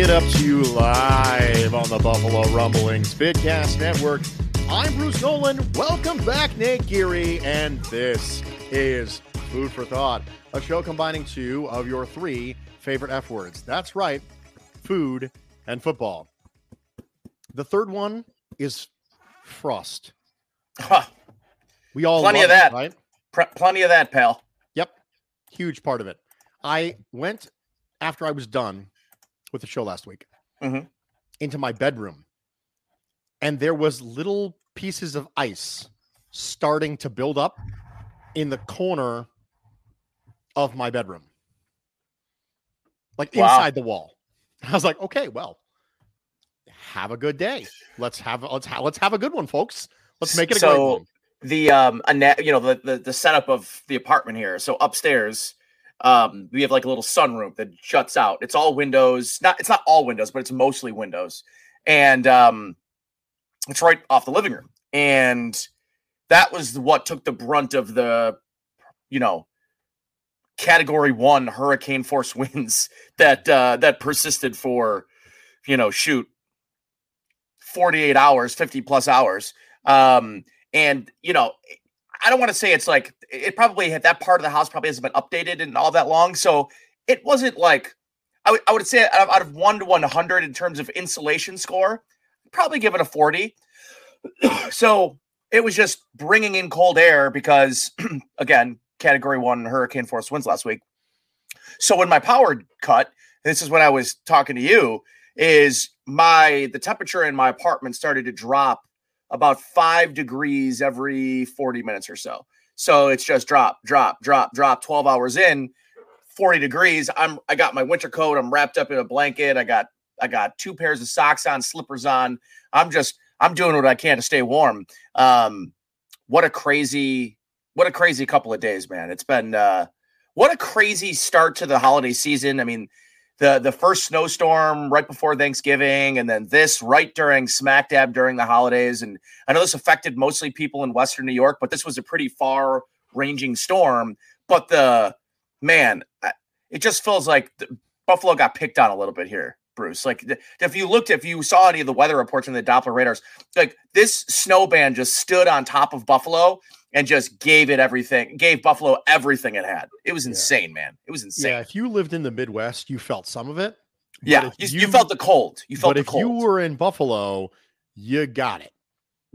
It up to you live on the Buffalo Rumblings Vidcast Network. I'm Bruce Nolan. Welcome back, Nate Geary, and this is Food for Thought, a show combining two of your three favorite F words. That's right, food and football. The third one is frost. Huh. We all Plenty love of that. it, right? Plenty of that, pal. Yep. Huge part of it. I went after I was done with the show last week Mhm. into my bedroom and there was little pieces of ice starting to build up in the corner of my bedroom. Like Wow. inside the wall. I was like, "Okay, well, have a good day. Let's have let's ha- let's have a good one, folks. Let's make it a great So- one." The um, you know, the, the the setup of the apartment here. So upstairs, um, we have like a little sunroom that shuts out. It's all windows. Not it's not all windows, but it's mostly windows, and um, it's right off the living room. And that was what took the brunt of the, you know, category one hurricane force winds that uh, that persisted for, you know, shoot, forty eight hours, fifty plus hours. Um, and you know, I don't want to say it's like it probably had that part of the house probably hasn't been updated in all that long, so it wasn't like I would I would say out of, out of one to one hundred in terms of insulation score, probably give it a forty. so it was just bringing in cold air because again, category one hurricane force winds last week. So when my power cut, this is when I was talking to you, is my the temperature in my apartment started to drop about five degrees every 40 minutes or so. So it's just drop, drop, drop, drop. 12 hours in, 40 degrees. I'm I got my winter coat. I'm wrapped up in a blanket. I got I got two pairs of socks on, slippers on. I'm just I'm doing what I can to stay warm. Um, what a crazy, what a crazy couple of days, man. It's been uh what a crazy start to the holiday season. I mean, the the first snowstorm right before Thanksgiving, and then this right during smack dab during the holidays. And I know this affected mostly people in Western New York, but this was a pretty far ranging storm. But the man, it just feels like Buffalo got picked on a little bit here, Bruce. Like if you looked, if you saw any of the weather reports in the Doppler radars, like this snow band just stood on top of Buffalo and just gave it everything, gave Buffalo everything it had. It was Yeah. insane, man. It was insane. Yeah, if you lived in the Midwest, you felt some of it. Yeah, you, you felt the cold. You felt the cold. but if cold. you were in Buffalo, you got it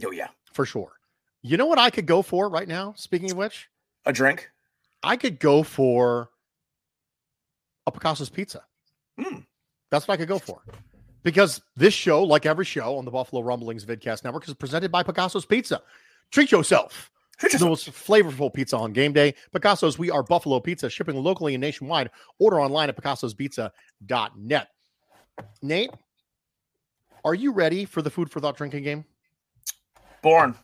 oh yeah, for sure. You know what I could go for right now? Speaking of which, a drink. I could go for a Picasso's pizza. Hmm. That's what I could go for. Because this show, like every show on the Buffalo Rumblings Vidcast Network, is presented by Picasso's Pizza. Treat yourself. To the most flavorful pizza on game day. Picasso's, we are Buffalo Pizza, shipping locally and nationwide. Order online at picassospizza.net. Nate, are you ready for the food for thought drinking game? Born,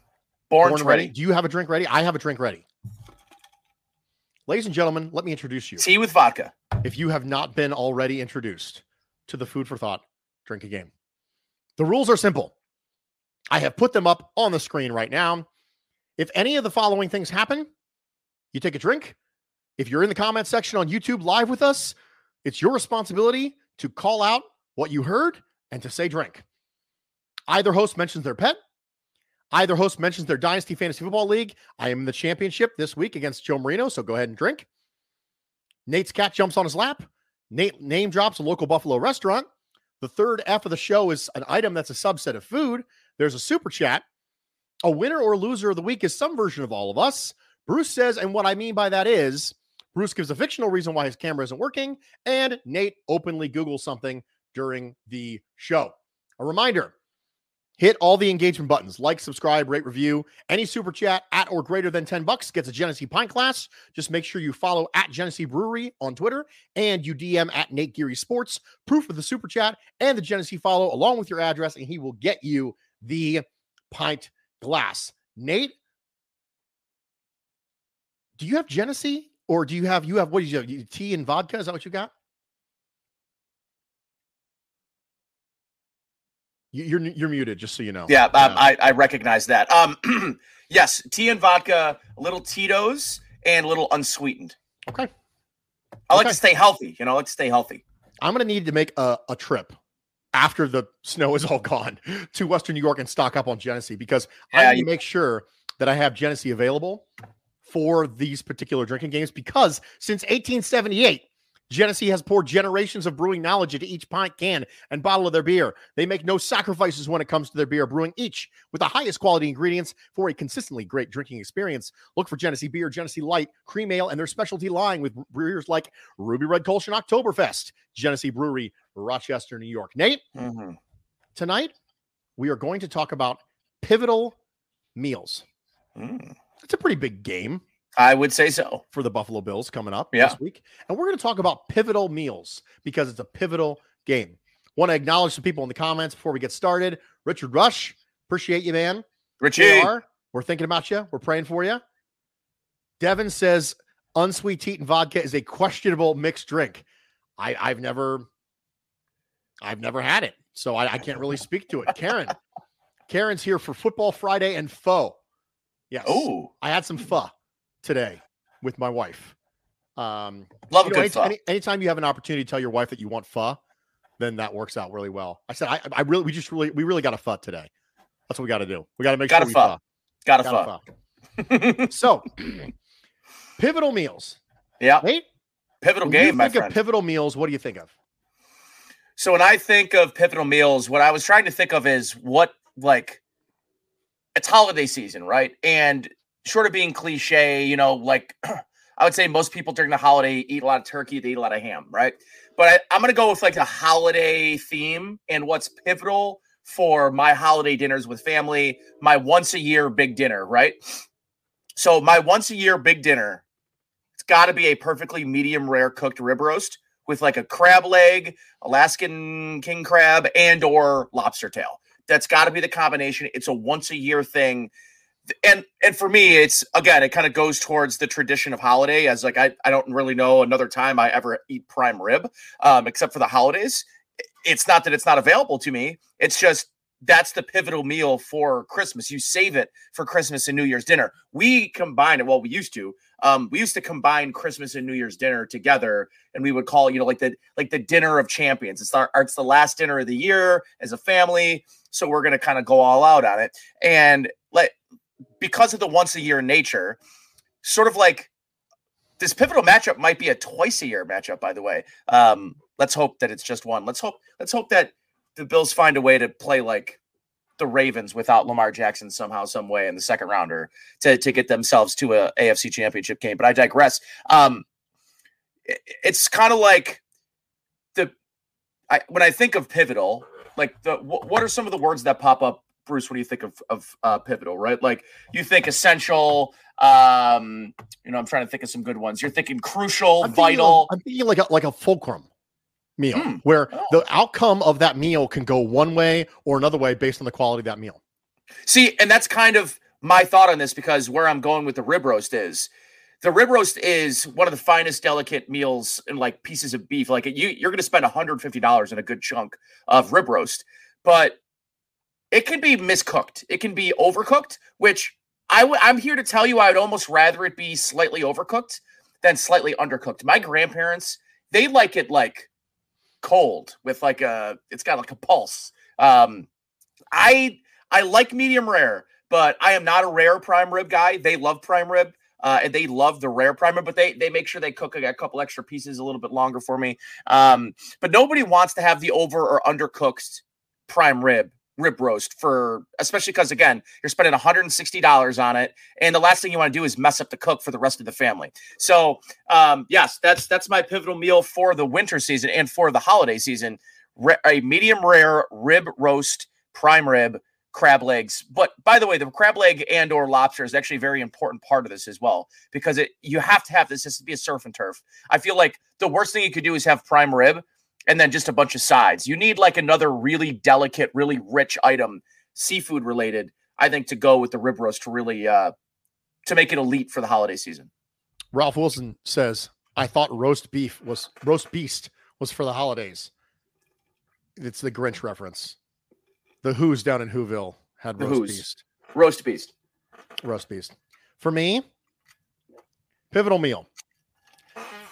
born, Born ready. Do you have a drink ready? I have a drink ready. Ladies and gentlemen, let me introduce you. Tea with vodka. if you have not been already introduced to the Food for Thought drink a game. The rules are simple. I have put them up on the screen right now. If any of the following things happen, you take a drink. If you're in the comment section on YouTube live with us, it's your responsibility to call out what you heard and to say drink. Either host mentions their pet. Either host mentions their Dynasty Fantasy Football League. I am in the championship this week against Joe Marino, so go ahead and drink. Nate's cat jumps on his lap. Nate name drops a local Buffalo restaurant. The third F of the show is an item that's a subset of food. There's a super chat. A winner or loser of the week is some version of all of us. Bruce says, and what I mean by that is Bruce gives a fictional reason why his camera isn't working, and Nate openly Googles something during the show. A reminder hit all the engagement buttons like, subscribe, rate, review. Any super chat at or greater than 10 bucks gets a Genesee pint class. Just make sure you follow at Genesee Brewery on Twitter and you DM at Nate Geary Sports, proof of the super chat and the Genesee follow along with your address, and he will get you the pint glass. Nate, do you have Genesee or do you have you have what do you have? Tea and vodka? Is that what you got? You're you're muted, just so you know. Yeah, um, I I recognize that. Um, yes, tea and vodka, a little Tito's, and a little unsweetened. Okay. I like okay. to stay healthy. You know, I like to stay healthy. I'm gonna need to make a, a trip after the snow is all gone to Western New York and stock up on Genesee because yeah, I need you- to make sure that I have Genesee available for these particular drinking games because since 1878 Genesee has poured generations of brewing knowledge into each pint, can, and bottle of their beer. They make no sacrifices when it comes to their beer, brewing each with the highest quality ingredients for a consistently great drinking experience. Look for Genesee Beer, Genesee Light, Cream Ale, and their specialty line with brewers like Ruby Red Kolsch and Oktoberfest. Genesee Brewery, Rochester, New York. Nate, mm-hmm. tonight we are going to talk about pivotal meals. Mm. It's a pretty big game. I would say so. For the Buffalo Bills coming up yeah. this week. And we're going to talk about pivotal meals because it's a pivotal game. Want to acknowledge some people in the comments before we get started. Richard Rush, appreciate you, man. Richie. We're thinking about you. We're praying for you. Devin says unsweet tea and vodka is a questionable mixed drink. I, I've never I've never had it. So I, I can't really speak to it. Karen. Karen's here for Football Friday and Pho. Yes. Oh. I had some pho today with my wife. Um, Love you know, a good any, anytime you have an opportunity to tell your wife that you want pho, then that works out really well. I said, I, I really, we just really, we really got a pho today. That's what we got to do. We got to make got sure we pho. Got a pho. so, pivotal meals. Yeah. Nate, pivotal when game. You think my of pivotal meals. What do you think of? So when I think of pivotal meals, what I was trying to think of is what like it's holiday season, right? And short of being cliche, you know, like I would say most people during the holiday eat a lot of turkey, they eat a lot of ham, right? But I, am gonna go with like a holiday theme and what's pivotal for my holiday dinners with family, my once a year big dinner, right? So my once a year big dinner, it's got to be a perfectly medium rare cooked rib roast with like a crab leg, Alaskan king crab, and or lobster tail. That's got to be the combination. It's a once a year thing. And and for me it's again it kind of goes towards the tradition of holiday as like I, I don't really know another time i ever eat prime rib um, except for the holidays. It's not that it's not available to me. It's just that's the pivotal meal for christmas. You save it for christmas and new year's dinner. We combine it well we used to um, we used to combine christmas and new year's dinner together and we would call you know like the like the dinner of champions it's our it's the last dinner of the year as a family so we're to kind of go all out on it and let because of the once a year nature, sort of like this pivotal matchup might be a twice a year matchup. By the way, um, let's hope that it's just one. Let's hope let's hope that the Bills find a way to play like the Ravens without Lamar Jackson somehow, some way in the second rounder to to get themselves to a AFC Championship game. But I digress. Um, it, it's kind of like the I, when I think of pivotal, like the what are some of the words that pop up Bruce, what do you think of of uh, pivotal? Right, like you think essential. Um, you know, I'm trying to think of some good ones. You're thinking crucial, I'm vital. Thinking I'm thinking like a like a fulcrum meal, mm. where oh. the outcome of that meal can go one way or another way based on the quality of that meal. See, and that's kind of my thought on this because where I'm going with the rib roast is the rib roast is one of the finest delicate meals and like pieces of beef. Like you, you're going to spend 150 dollars in a good chunk of rib roast, but it can be miscooked. It can be overcooked, which i w- I'm here to tell you I would almost rather it be slightly overcooked than slightly undercooked. My grandparents, they like it like cold with like a it's got like a pulse. Um I I like medium rare, but I am not a rare prime rib guy. They love prime rib. Uh, and they love the rare prime rib, but they they make sure they cook a, a couple extra pieces a little bit longer for me. Um, but nobody wants to have the over or undercooked prime rib rib roast for especially because again you're spending $160 on it and the last thing you want to do is mess up the cook for the rest of the family. So um yes that's that's my pivotal meal for the winter season and for the holiday season. A medium rare rib roast prime rib crab legs. But by the way the crab leg and or lobster is actually a very important part of this as well because it you have to have this. This to be a surf and turf. I feel like the worst thing you could do is have prime rib and then just a bunch of sides. You need like another really delicate, really rich item, seafood related, I think, to go with the rib roast to really uh to make it elite for the holiday season. Ralph Wilson says, I thought roast beef was roast beast was for the holidays. It's the Grinch reference. The Who's down in Whoville had The roast Who's. beast. Roast beast. Roast beast. For me, pivotal meal.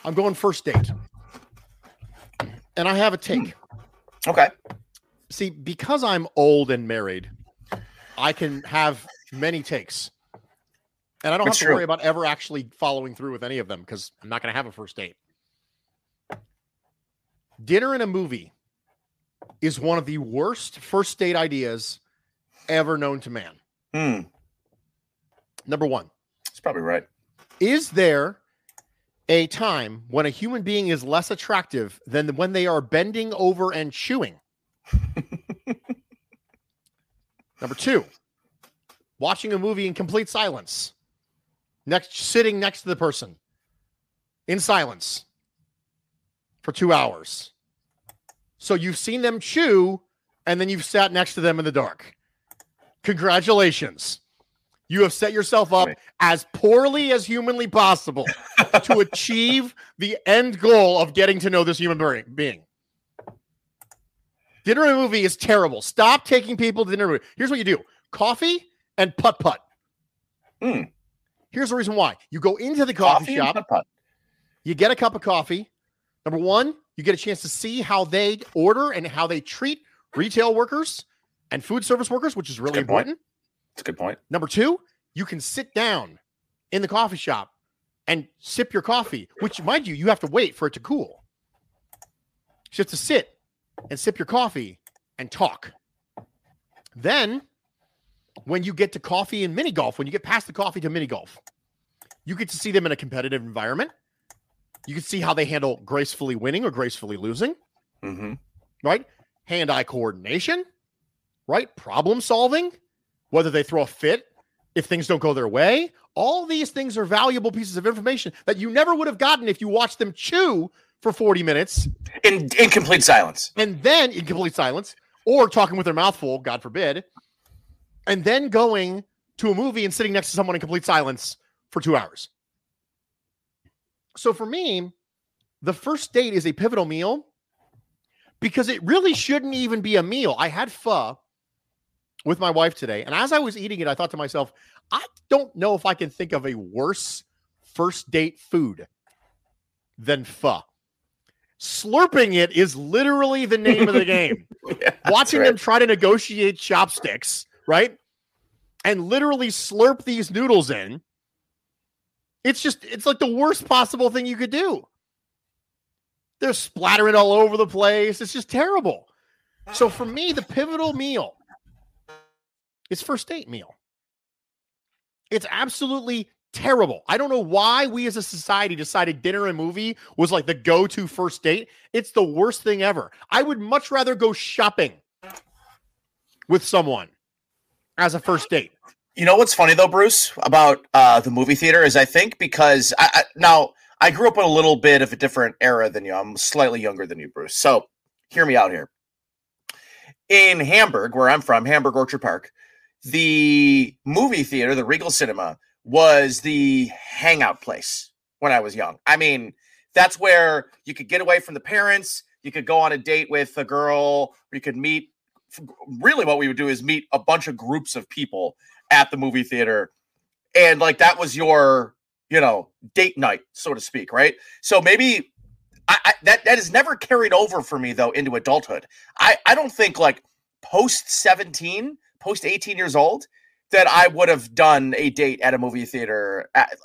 I'm going first date. And I have a take. Okay. See, because I'm old and married, I can have many takes. And I don't It's have to true. worry about ever actually following through with any of them because I'm not going to have a first date. Dinner in a movie is one of the worst first date ideas ever known to man. Hmm. Number one, That's probably right. is there a time when a human being is less attractive than when they are bending over and chewing? Number two, watching a movie in complete silence, next sitting next to the person in silence for two hours. So you've seen them chew, and then you've sat next to them in the dark. Congratulations. You have set yourself up as poorly as humanly possible to achieve the end goal of getting to know this human being-. Dinner and movie is terrible. Stop taking people to dinner. movie. Here's what you do coffee and putt putt. Hmm. Here's the reason why you go into the coffee, and shop, putt-putt. you get a cup of coffee. Number one, you get a chance to see how they order and how they treat retail workers and food service workers, which is really important. point. That's a good point. Number two, you can sit down in the coffee shop and sip your coffee, which, mind you, you have to wait for it to cool. You have to sit and sip your coffee and talk. Then, when you get to coffee and mini golf, when you get past the coffee to mini golf, you get to see them in a competitive environment. You can see how they handle gracefully winning or gracefully losing hmm right? Hand eye coordination, right? Problem solving, whether they throw a fit if things don't go their way. All these things are valuable pieces of information that you never would have gotten if you watched them chew for 40 minutes In in complete silence. and then in complete silence or talking with their mouth full, God forbid, and then going to a movie and sitting next to someone in complete silence for two hours. So for me, the first date is a pivotal meal because it really shouldn't even be a meal. I had pho with my wife today, and as I was eating it, I thought to myself, I don't know if I can think of a worse first date food than pho. Slurping it is literally the name of the game. Yeah, Watching right. them try to negotiate chopsticks, right? And literally slurp these noodles in. It's just, it's like the worst possible thing you could do. They're splattering all over the place. It's just terrible. So for me, the pivotal meal is first date meal. It's absolutely terrible. I don't know why we as a society decided dinner and movie was like the go-to first date. It's the worst thing ever. I would much rather go shopping with someone as a first date. You know what's funny though, Bruce, about uh, the movie theater is I think because I, I now I grew up in a little bit of a different era than you. I'm slightly younger than you, Bruce. So hear me out here. In Hamburg, where I'm from, Hamburg Orchard Park, the movie theater, the Regal Cinema, was the hangout place when I was young. I mean, that's where you could get away from the parents. You could go on a date with a girl, you could meet. Really, what we would do is meet a bunch of groups of people at the movie theater. And like that was your, you know, date night, so to speak, right? So maybe I, I that that is never carried over for me though into adulthood. I I don't think like post 17, post 18 years old that I would have done a date at a movie theater. At,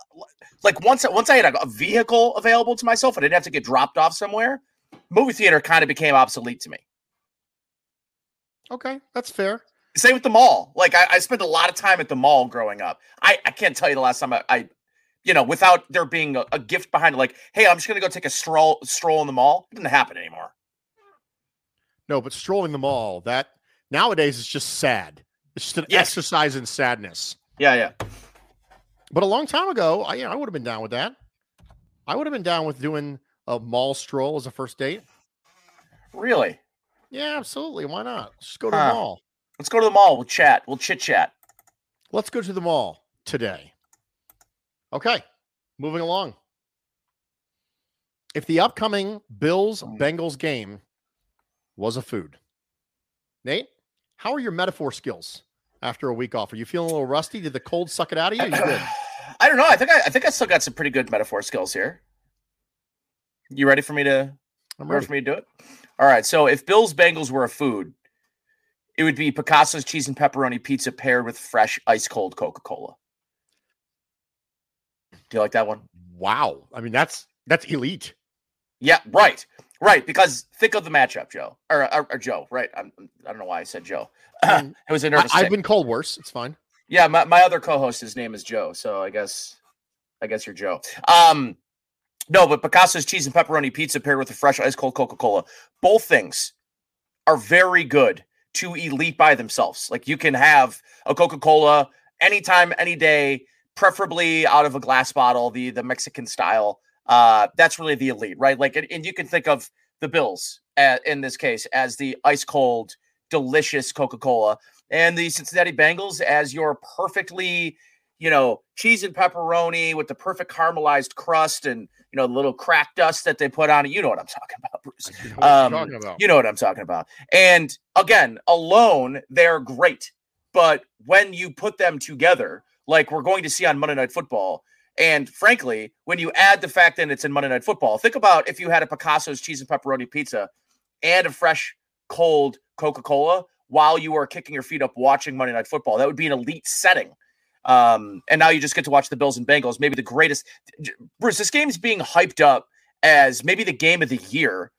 like once once I had a, a vehicle available to myself, I didn't have to get dropped off somewhere. Movie theater kind of became obsolete to me. Okay, that's fair. Same with the mall. Like I, I spent a lot of time at the mall growing up. I, I can't tell you the last time I, I you know, without there being a, a, gift behind it, like, hey, I'm just gonna go take a stroll stroll in the mall. It didn't happen anymore. No, but strolling the mall, that nowadays it's just sad. It's just an yes. exercise in sadness. Yeah, yeah. But a long time ago, I you know, I would have been down with that. I would have been down with doing a mall stroll as a first date. Really? Yeah, absolutely. Why not? Let's just go to huh. the mall. Let's go to the mall. We'll chat. We'll chit chat. Let's go to the mall today. Okay, moving along. If the upcoming Bills mm. Bengals game was a food, Nate, how are your metaphor skills after a week off? Are you feeling a little rusty? Did the cold suck it out of you? you good? I don't know. I think I, I, think I still got some pretty good metaphor skills here. You ready for me to? I'm ready for me to do it. All right. So if Bills Bengals were a food, it would be Picasso's cheese and pepperoni pizza paired with fresh ice cold Coca Cola. Do you like that one? Wow. I mean, that's that's elite. Yeah, right. Right. Because think of the matchup, Joe. Or, or, or Joe, right? I'm, I do not know why I said Joe. it was a nervous. I, have been called worse. It's fine. Yeah, my, my other co-host, his name is Joe. So I guess I guess you're Joe. Um no, but Picasso's cheese and pepperoni pizza paired with a fresh ice cold Coca-Cola. Both things are very good to elite by themselves. Like you can have a Coca-Cola anytime, any day, preferably out of a glass bottle, the the Mexican style. Uh, that's really the elite, right? Like, and, and you can think of the Bills uh, in this case as the ice cold, delicious Coca Cola, and the Cincinnati Bengals as your perfectly, you know, cheese and pepperoni with the perfect caramelized crust and you know the little crack dust that they put on it. You know what I'm talking about, Bruce. Um, talking about. you know what I'm talking about. And again, alone they're great, but when you put them together like we're going to see on Monday Night Football. And frankly, when you add the fact that it's in Monday Night Football, think about if you had a Picasso's cheese and pepperoni pizza and a fresh, cold Coca Cola while you are kicking your feet up watching Monday Night Football. That would be an elite setting. Um, and now you just get to watch the Bills and Bengals, maybe the greatest. Bruce, this game is being hyped up as maybe the game of the year.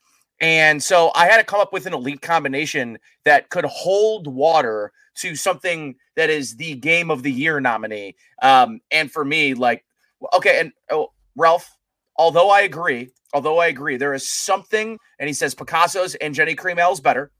And so I had to come up with an elite combination that could hold water to something that is the game of the year nominee. Um, and for me, like, okay, and oh, Ralph, although I agree, although I agree, there is something, and he says Picasso's and Genny Cream Ale is better.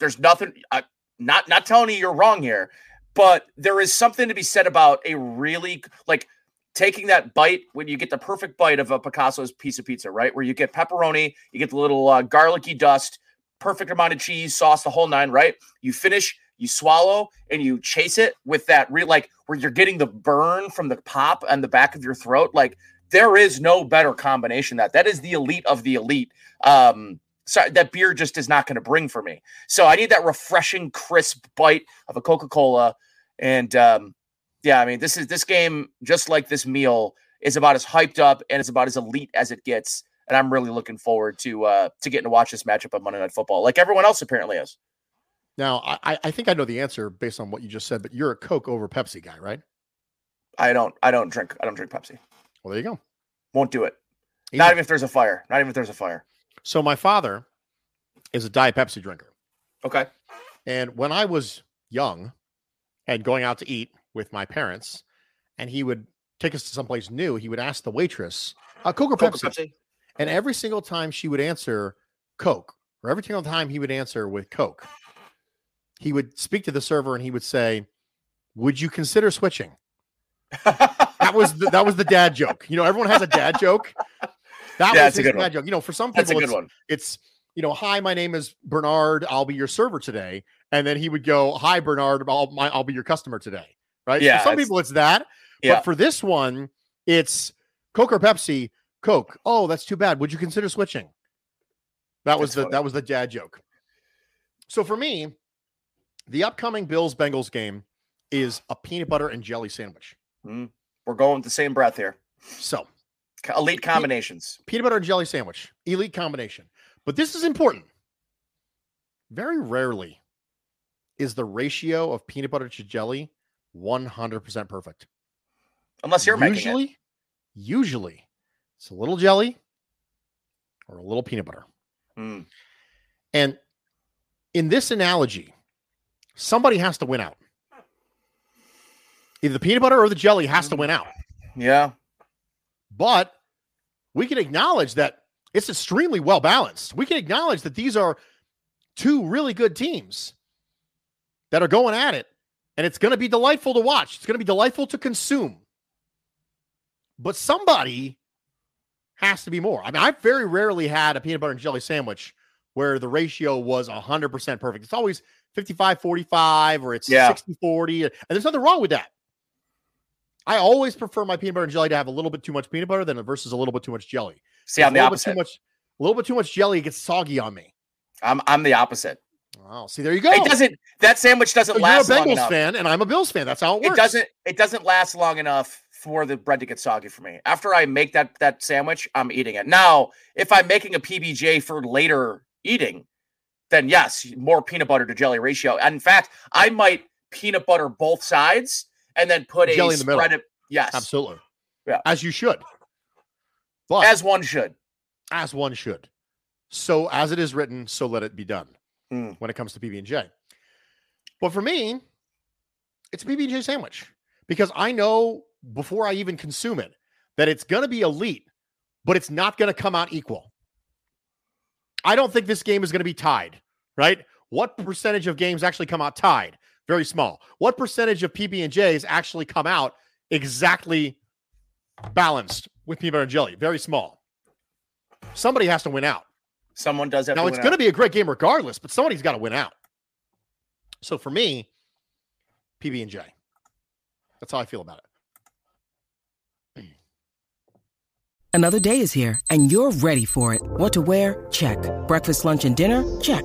There's nothing, uh, not not telling you you're wrong here, but there is something to be said about a really like taking that bite when you get the perfect bite of a Picasso's piece of pizza, right? Where you get pepperoni, you get the little uh, garlicky dust, perfect amount of cheese, sauce, the whole nine, right? You finish, you swallow, and you chase it with that real like where you're getting the burn from the pop on the back of your throat. Like there is no better combination that that is the elite of the elite. Um, so that beer just is not going to bring for me. So I need that refreshing, crisp bite of a Coca Cola, and um, yeah, I mean, this is this game, just like this meal, is about as hyped up and it's about as elite as it gets. And I'm really looking forward to uh to getting to watch this matchup on Monday Night Football, like everyone else apparently is. Now, I, I think I know the answer based on what you just said, but you're a Coke over Pepsi guy, right? I don't I don't drink I don't drink Pepsi. Well, there you go. Won't do it. Easy. Not even if there's a fire. Not even if there's a fire. So my father is a Diet Pepsi drinker. Okay. And when I was young and going out to eat, with my parents, and he would take us to someplace new. He would ask the waitress, uh, Coke or Coke Pepsi? Pepsi? And every single time she would answer Coke, or every single time he would answer with Coke, he would speak to the server and he would say, Would you consider switching? that was the, that was the dad joke. You know, everyone has a dad joke. That yeah, was his dad one. joke. You know, for some people, it's, it's you know, hi, my name is Bernard. I'll be your server today. And then he would go, hi, Bernard. I'll my, I'll be your customer today right? Yeah. For some people, it's that. Yeah. But for this one, it's Coke or Pepsi. Coke. Oh, that's too bad. Would you consider switching? That was That's the funny. that was the dad joke. So for me, the upcoming Bills Bengals game is a peanut butter and jelly sandwich. Mm. We're going with the same breath here. So Elite combinations. peanut butter and jelly sandwich, elite combination. But this is important. Very rarely is the ratio of peanut butter to jelly 100% perfect. Unless you're making it. usually, usually it's a little jelly or a little peanut butter. Mm. And in this analogy, somebody has to win out. Either the peanut butter or the jelly has to win out. Yeah. But we can acknowledge that it's extremely well balanced. We can acknowledge that these are two really good teams that are going at it, and it's going to be delightful to watch. It's going to be delightful to consume. But somebody has to be more. I mean, I've very rarely had a peanut butter and jelly sandwich where the ratio was 100% perfect. It's always 55 45 or it's Yeah. 60 40. And there's nothing wrong with that. I always prefer my peanut butter and jelly to have a little bit too much peanut butter than versus a little bit too much jelly. See, I'm the bit too opposite. much, a little bit too much jelly it gets soggy on me. I'm I'm the opposite. Oh, see, there you go. It doesn't. That sandwich doesn't So you're a last long Bengals enough. fan, and I'm a Bills fan. That's how it works. It doesn't. It doesn't last long enough for the bread to get soggy for me. After I make that that sandwich, I'm eating it. Now, if I'm making a PBJ for later eating, then yes, more peanut butter to jelly ratio. And in fact, I might peanut butter both sides and then put a Jelly in the middle. of yes, Absolutely. Yeah. As you should. But as, as one should. As one should. So as it is written, so let it be done Mm. when it comes to PB and J. But for me, it's a PB and J sandwich because I know before I even consume it that it's going to be elite, but it's not going to come out equal. I don't think this game is going to be tied, right? What percentage of games actually come out tied? Very small. What percentage of PB and J's actually come out exactly balanced with peanut butter and jelly? Very small. Somebody has to win out. Someone does have Now to it's going to be a great game regardless, but somebody's got to win out. So for me, PB and J. That's how I feel about it. Another day is here, and you're ready for it. What to wear? Check. Breakfast, lunch, and dinner? Check.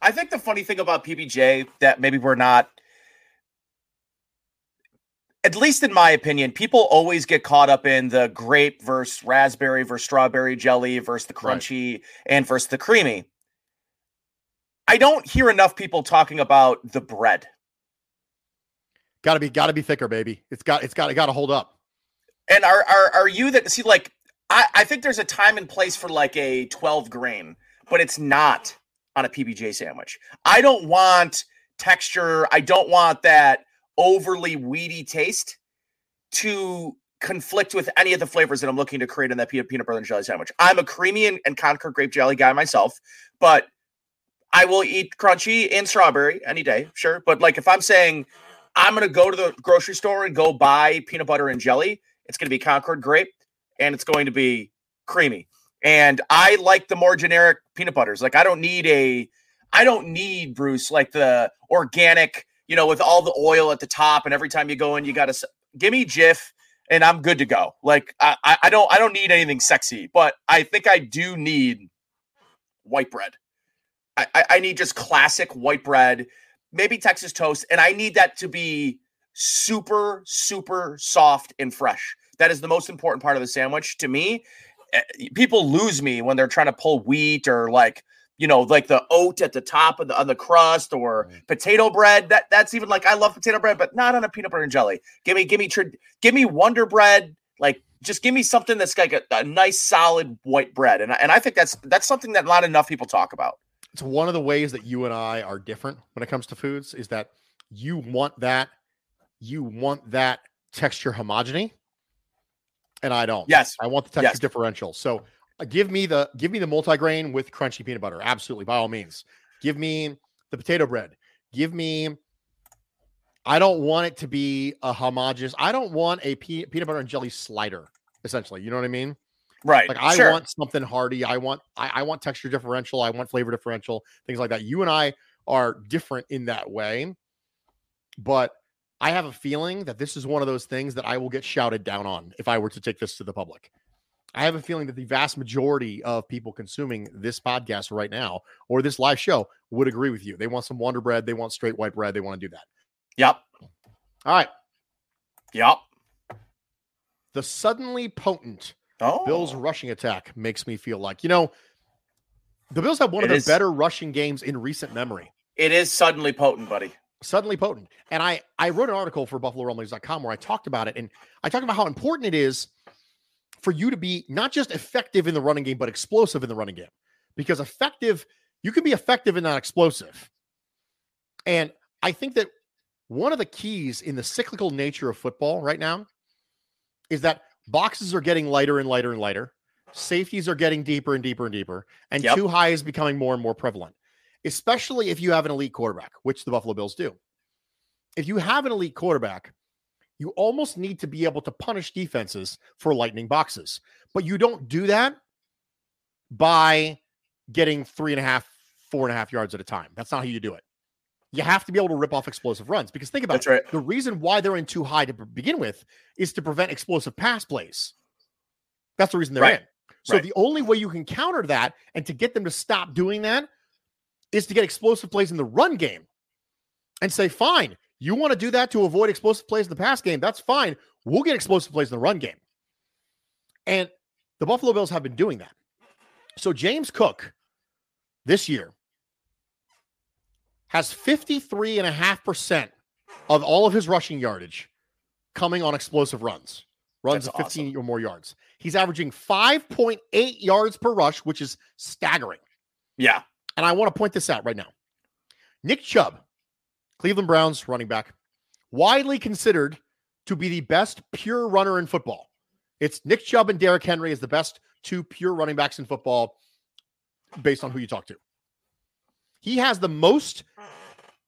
I think the funny thing about PBJ that maybe we're not, at least in my opinion, people always get caught up in the grape versus raspberry versus strawberry jelly versus the Right. crunchy and versus the creamy. I don't hear enough people talking about the bread. Got to be got to be thicker, baby. It's got it's got it got to hold up. And are are are you that see like I I think there's a time and place for like a 12 grain, but it's not on a PBJ sandwich. I don't want texture. I don't want that overly weedy taste to conflict with any of the flavors that I'm looking to create in that peanut, butter and jelly sandwich. I'm a creamy and, and Concord grape jelly guy myself, but I will eat crunchy and strawberry any day, sure. But like if I'm saying I'm gonna go to the grocery store and go buy peanut butter and jelly, it's gonna be Concord grape and it's going to be creamy. And I like the more generic peanut butters. Like I don't need a I don't need Bruce like the organic, you know, with all the oil at the top and every time you go in you got to give me Jif and I'm good to go. Like I I don't I don't need anything sexy, but I think I do need white bread. I, I, I need just classic white bread, maybe Texas toast, and I need that to be super, super soft and fresh. That is the most important part of the sandwich to me. Eh, people lose me when they're trying to pull wheat or like you know, like the oat at the top of the on the crust or mm. potato bread. That that's even like I love potato bread, but not on a peanut butter and jelly. Give me, give me, give me Wonder Bread. Like, just give me something that's like a, a nice, solid white bread. And and I think that's that's something that not enough people talk about. It's one of the ways that you and I are different when it comes to foods. Is that you want that, you want that texture homogeny, and I don't. Yes, I want the texture yes. differential. So uh, give me the give me the multigrain with crunchy peanut butter. Absolutely, by all means. Give me the potato bread. Give me. I don't want it to be a homogeneous. I don't want a pe- peanut butter and jelly slider. Essentially, you know what I mean? Right. Like I sure. want something hearty. I want I, I want texture differential. I want flavor differential. Things like that. You and I are different in that way, but I have a feeling that this is one of those things that I will get shouted down on if I were to take this to the public. I have a feeling that the vast majority of people consuming this podcast right now or this live show would agree with you. They want some Wonder Bread. They want straight white bread. They want to do that. Yep. All right. Yep. The suddenly potent oh. Bills rushing attack makes me feel like, you know, the Bills have one it of the better rushing games in recent memory. It is suddenly potent, buddy. Suddenly potent. And I I wrote an article for BuffaloRumblings.com where I talked about it and I talked about how important it is for you to be not just effective in the running game, but explosive in the running game. Because effective, you can be effective and not explosive. And I think that one of the keys in the cyclical nature of football right now is that boxes are getting lighter and lighter and lighter. Safeties are getting deeper and deeper and deeper. And yep. two high is becoming more and more prevalent, especially if you have an elite quarterback, which the Buffalo Bills do. If you have an elite quarterback, you almost need to be able to punish defenses for lightning boxes. But you don't do that by getting three and a half, four and a half yards at a time. That's not how you do it. You have to be able to rip off explosive runs because think about That's it. Right. The reason why they're in two high to begin with is to prevent explosive pass plays. That's the reason they're right. in. So right. the only way you can counter that and to get them to stop doing that is to get explosive plays in the run game and say, fine, you want to do that to avoid explosive plays in the pass game? That's fine. We'll get explosive plays in the run game. And the Buffalo Bills have been doing that. So James Cook this year has 53.5% of all of his rushing yardage coming on explosive runs, runs That's of 15 awesome. or more yards. He's averaging 5.8 yards per rush, which is staggering. Yeah. And I want to point this out right now. Nick Chubb Cleveland Browns running back, widely considered to be the best pure runner in football. It's Nick Chubb and Derrick Henry as the best two pure running backs in football based on who you talk to. He has the most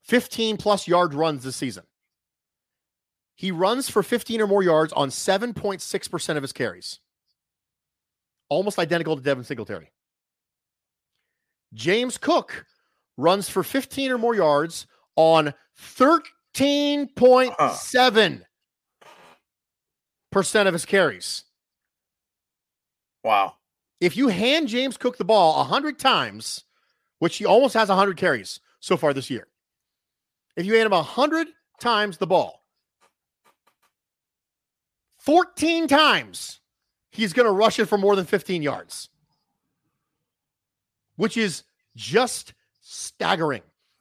15 plus yard runs this season. He runs for 15 or more yards on 7.6% of his carries. Almost identical to Devin Singletary. James Cook runs for 15 or more yards on 13.7% of his carries. Wow. If you hand James Cook the ball 100 times, which he almost has 100 carries so far this year, if you hand him 100 times the ball, 14 times he's going to rush it for more than 15 yards, which is just staggering.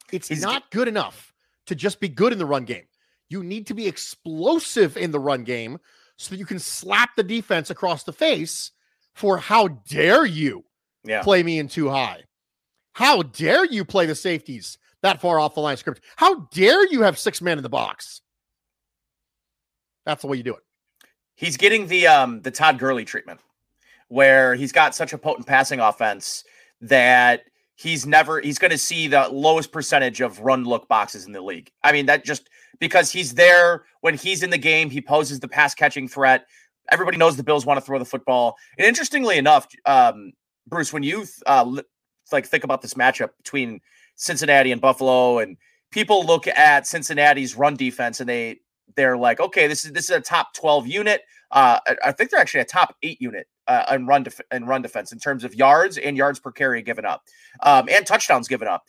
It's He's not good enough to just be good in the run game. You need to be explosive in the run game so that you can slap the defense across the face for how dare you yeah. play me in two high? How dare you play the safeties that far off the line of scrimmage? How dare you have six men in the box? That's the way you do it. He's getting the um the Todd Gurley treatment where he's got such a potent passing offense that he's never he's going to see the lowest percentage of run look boxes in the league. I mean that just because he's there when he's in the game, he poses the pass catching threat. Everybody knows the Bills want to throw the football. And interestingly enough, um, Bruce, when you uh, like think about this matchup between Cincinnati and Buffalo, and people look at Cincinnati's run defense and they they're like, okay, this is this is a top twelve unit. Uh, I think they're actually a top eight unit uh, in run def- in run defense in terms of yards and yards per carry given up, um, and touchdowns given up.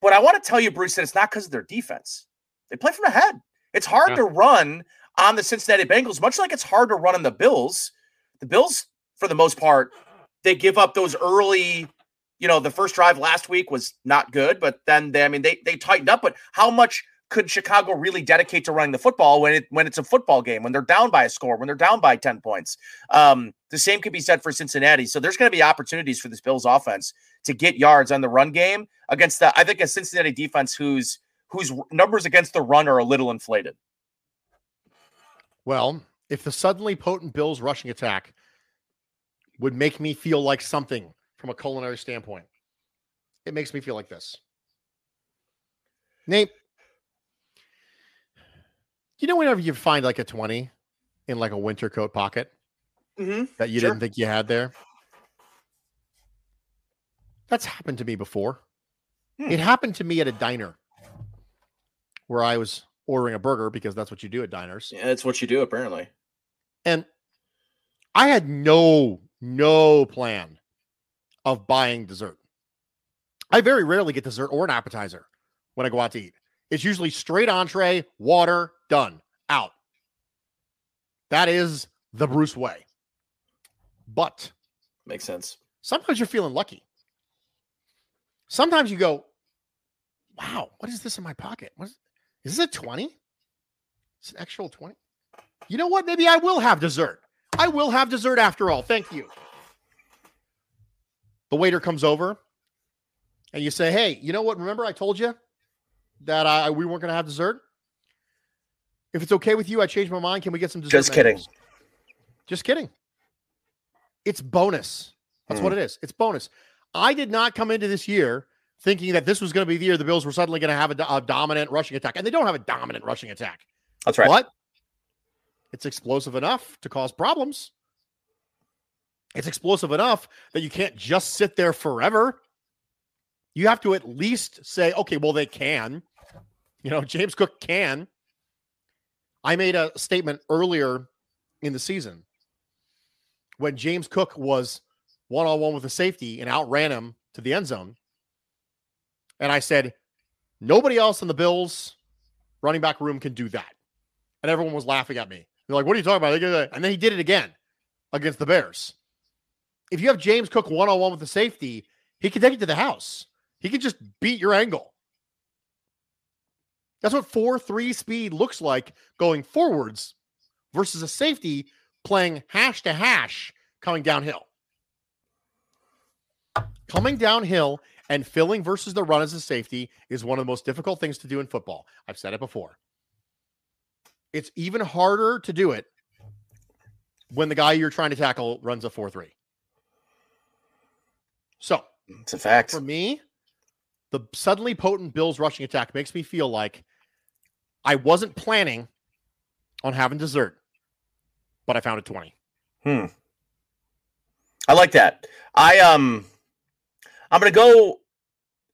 But I want to tell you, Bruce, that it's not because of their defense. They play from ahead. It's hard yeah. to run on the Cincinnati Bengals, much like it's hard to run on the Bills. The Bills for the most part. They give up those early, you know, the first drive last week was not good, but then they, I mean, they they tightened up. But how much could Chicago really dedicate to running the football when it when it's a football game, when they're down by a score, when they're down by 10 points? Um, the same could be said for Cincinnati. So there's going to be opportunities for this Bills offense to get yards on the run game against the I think a Cincinnati defense whose whose numbers against the run are a little inflated. Well, if the suddenly potent Bills rushing attack would make me feel like something from a culinary standpoint, it makes me feel like this. Nate, you know, whenever you find like a 20 in like a winter coat pocket mm-hmm. that you sure. didn't think you had there, that's happened to me before. Hmm. It happened to me at a diner where I was ordering a burger because that's what you do at diners. Yeah, that's what you do apparently. And I had no no plan of buying dessert. I very rarely get dessert or an appetizer when I go out to eat. It's usually straight entree, water, done, out. That is the Bruce way. But makes sense. Sometimes you're feeling lucky. Sometimes you go, wow, what is this in my pocket? What is, is this a 20? It's an actual 20. You know what? Maybe I will have dessert. I will have dessert after all. Thank you. The waiter comes over and you say, Hey, you know what? Remember I told you that I, we weren't going to have dessert? If it's okay with you, I changed my mind. Can we get some dessert? Just kidding. Just kidding. It's bonus. That's mm. what it is. It's bonus. I did not come into this year thinking that this was going to be the year the Bills were suddenly going to have a, a, dominant rushing attack. And they don't have a dominant rushing attack. That's right. But it's explosive enough to cause problems. It's explosive enough that you can't just sit there forever. You have to at least say, okay, well, they can. You know, James Cook can. I made a statement earlier in the season when James Cook was one on one with a safety and outran him to the end zone. And I said, nobody else in the Bills running back room can do that. And everyone was laughing at me. They're like, what are you talking about? And then he did it again against the Bears. If you have James Cook one on one with the safety, he can take it to the house. He can just beat your angle. That's what 4 3 speed looks like going forwards versus a safety playing hash to hash coming downhill. Coming downhill and filling versus the run as a safety is one of the most difficult things to do in football. I've said it before. It's even harder to do it when the guy you're trying to tackle runs a 4 3. So, it's a fact. For me, the suddenly potent Bills rushing attack makes me feel like I wasn't planning on having dessert, but I found a 20. Hmm. I like that. I um I'm going to go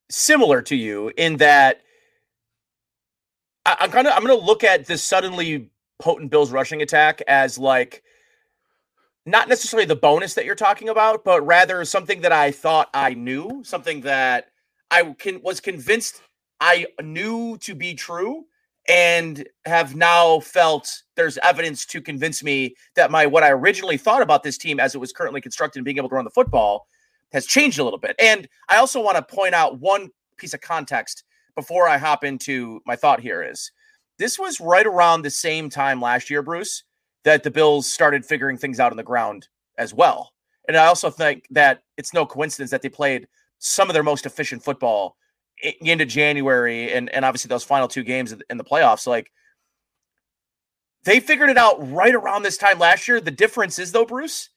similar to you in that I, I'm kind of I'm going to look at this suddenly potent Bills rushing attack as like not necessarily the bonus that you're talking about, but rather something that I thought I knew, something that I can was convinced I knew to be true and have now felt there's evidence to convince me that my what I originally thought about this team as it was currently constructed and being able to run the football has changed a little bit. And I also want to point out one piece of context before I hop into my thought here is this was right around the same time last year, Bruce, that the Bills started figuring things out on the ground as well. And I also think that it's no coincidence that they played some of their most efficient football into January and, and obviously those final two games in the playoffs. Like they figured it out right around this time last year. The difference is, though, Bruce,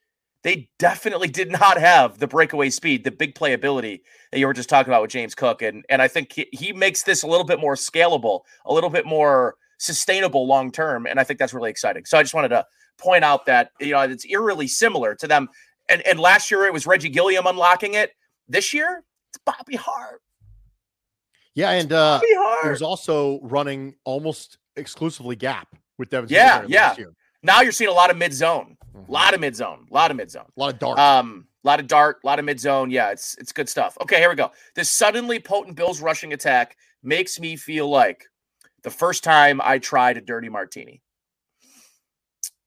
they definitely did not have the breakaway speed, the big playability that you were just talking about with James Cook. And, and I think he, he makes this a little bit more scalable, a little bit more sustainable long term. And I think that's really exciting. So I just wanted to point out that, you know, it's eerily similar to them. And, and last year it was Reggie Gilliam unlocking it. This year, it's Bobby Hart. Yeah, and uh, it was also running almost exclusively gap with Devin. Yeah, yeah. Now you're seeing a lot of mid zone, a mm-hmm. lot of mid zone, a lot of mid zone, a lot of dart. Um, a lot of dart, a lot of mid zone. Yeah, it's it's good stuff. Okay, here we go. This suddenly potent Bills rushing attack makes me feel like the first time I tried a dirty martini.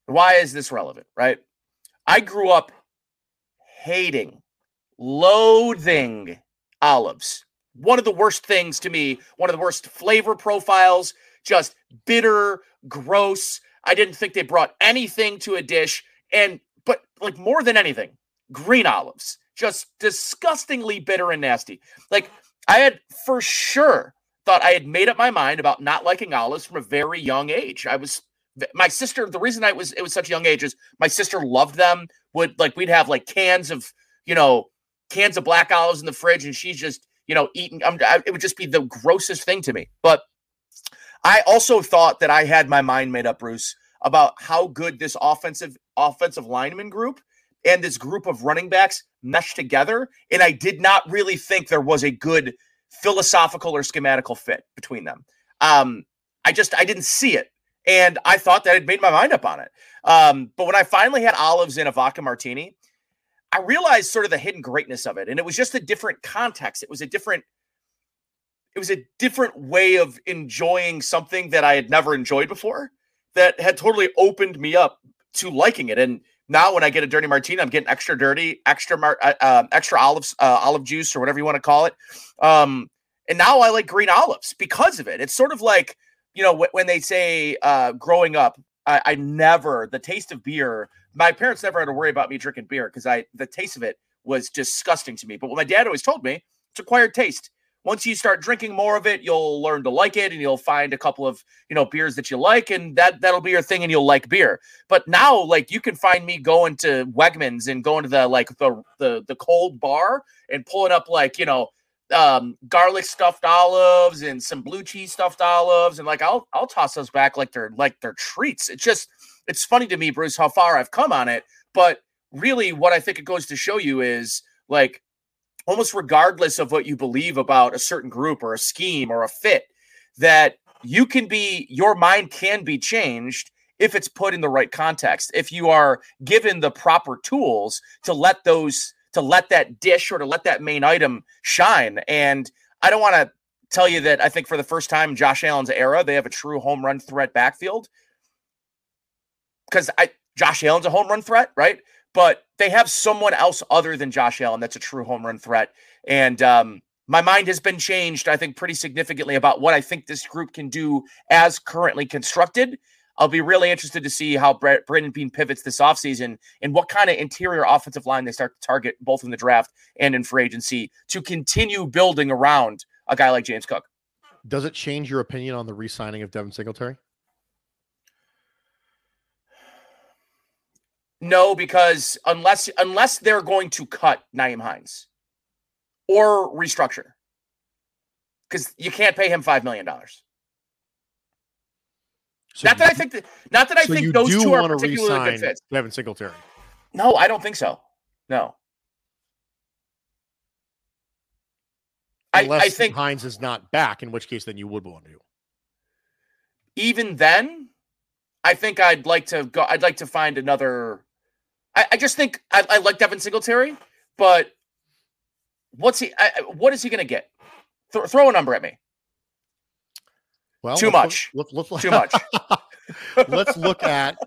Why is this relevant? Right? I grew up hating, loathing olives. One of the worst things to me, one of the worst flavor profiles, just bitter, gross. I didn't think they brought anything to a dish. And, but like more than anything, green olives, just disgustingly bitter and nasty. Like I had for sure thought I had made up my mind about not liking olives from a very young age. I was my sister. The reason I was it was such a young age is my sister loved them. Would like we'd have like cans of you know cans of black olives in the fridge, and she's just you know eating. Um, it would just be the grossest thing to me. But I also thought that I had my mind made up, Bruce, about how good this offensive offensive lineman group and this group of running backs mesh together. And I did not really think there was a good philosophical or schematical fit between them. Um, I just I didn't see it, and I thought that I'd made my mind up on it. Um, but when I finally had olives in a vodka martini, I realized sort of the hidden greatness of it, and it was just a different context. It was a different it was a different way of enjoying something that I had never enjoyed before that had totally opened me up to liking it. And now when I get a dirty martini, I'm getting extra dirty, extra mar- uh, uh, extra olives, uh, olive juice, or whatever you want to call it. Um, and now I like green olives because of it. It's sort of like you know when they say uh, growing up, I-, I never the taste of beer. My parents never had to worry about me drinking beer because I the taste of it was disgusting to me. But what my dad always told me, it's acquired taste once you start drinking more of it, you'll learn to like it and you'll find a couple of, you know, beers that you like and that that'll be your thing and you'll like beer. But now like you can find me going to Wegmans and going to the like the the the cold bar and pulling up like, you know, um garlic stuffed olives and some blue cheese stuffed olives and like I'll I'll toss those back like they're like they're treats. It's just it's funny to me, Bruce, how far I've come on it, but really what I think it goes to show you is like almost regardless of what you believe about a certain group or a scheme or a fit, that you can be, your mind can be changed if it's put in the right context. If you are given the proper tools to let those, to let that dish or to let that main item shine. And I don't want to tell you that I think for the first time Josh Allen's era, they have a true home run threat backfield. Because I Josh Allen's a home run threat, right? but they have someone else other than Josh Allen that's a true home run threat. And um, my mind has been changed, I think, pretty significantly about what I think this group can do as currently constructed. I'll be really interested to see how Brandon Beane pivots this offseason and what kind of interior offensive line they start to target both in the draft and in free agency to continue building around a guy like James Cook. Does it change your opinion on the re signing of Devin Singletary? No, because unless unless they're going to cut Nyheim Hines or restructure, because you can't pay him five million dollars. So not that I think that not that I so think those two are particularly good fits. Devin Singletary. No, I don't think so. No. Unless I, I think Hines is not back, in which case then you would want to. Even then, I think I'd like to go. I'd like to find another I, I just think I, I, like Devin Singletary, but what's he? I, what is he going to get? Th- throw a number at me. Well, too much. Look, look, look, too much. let's look at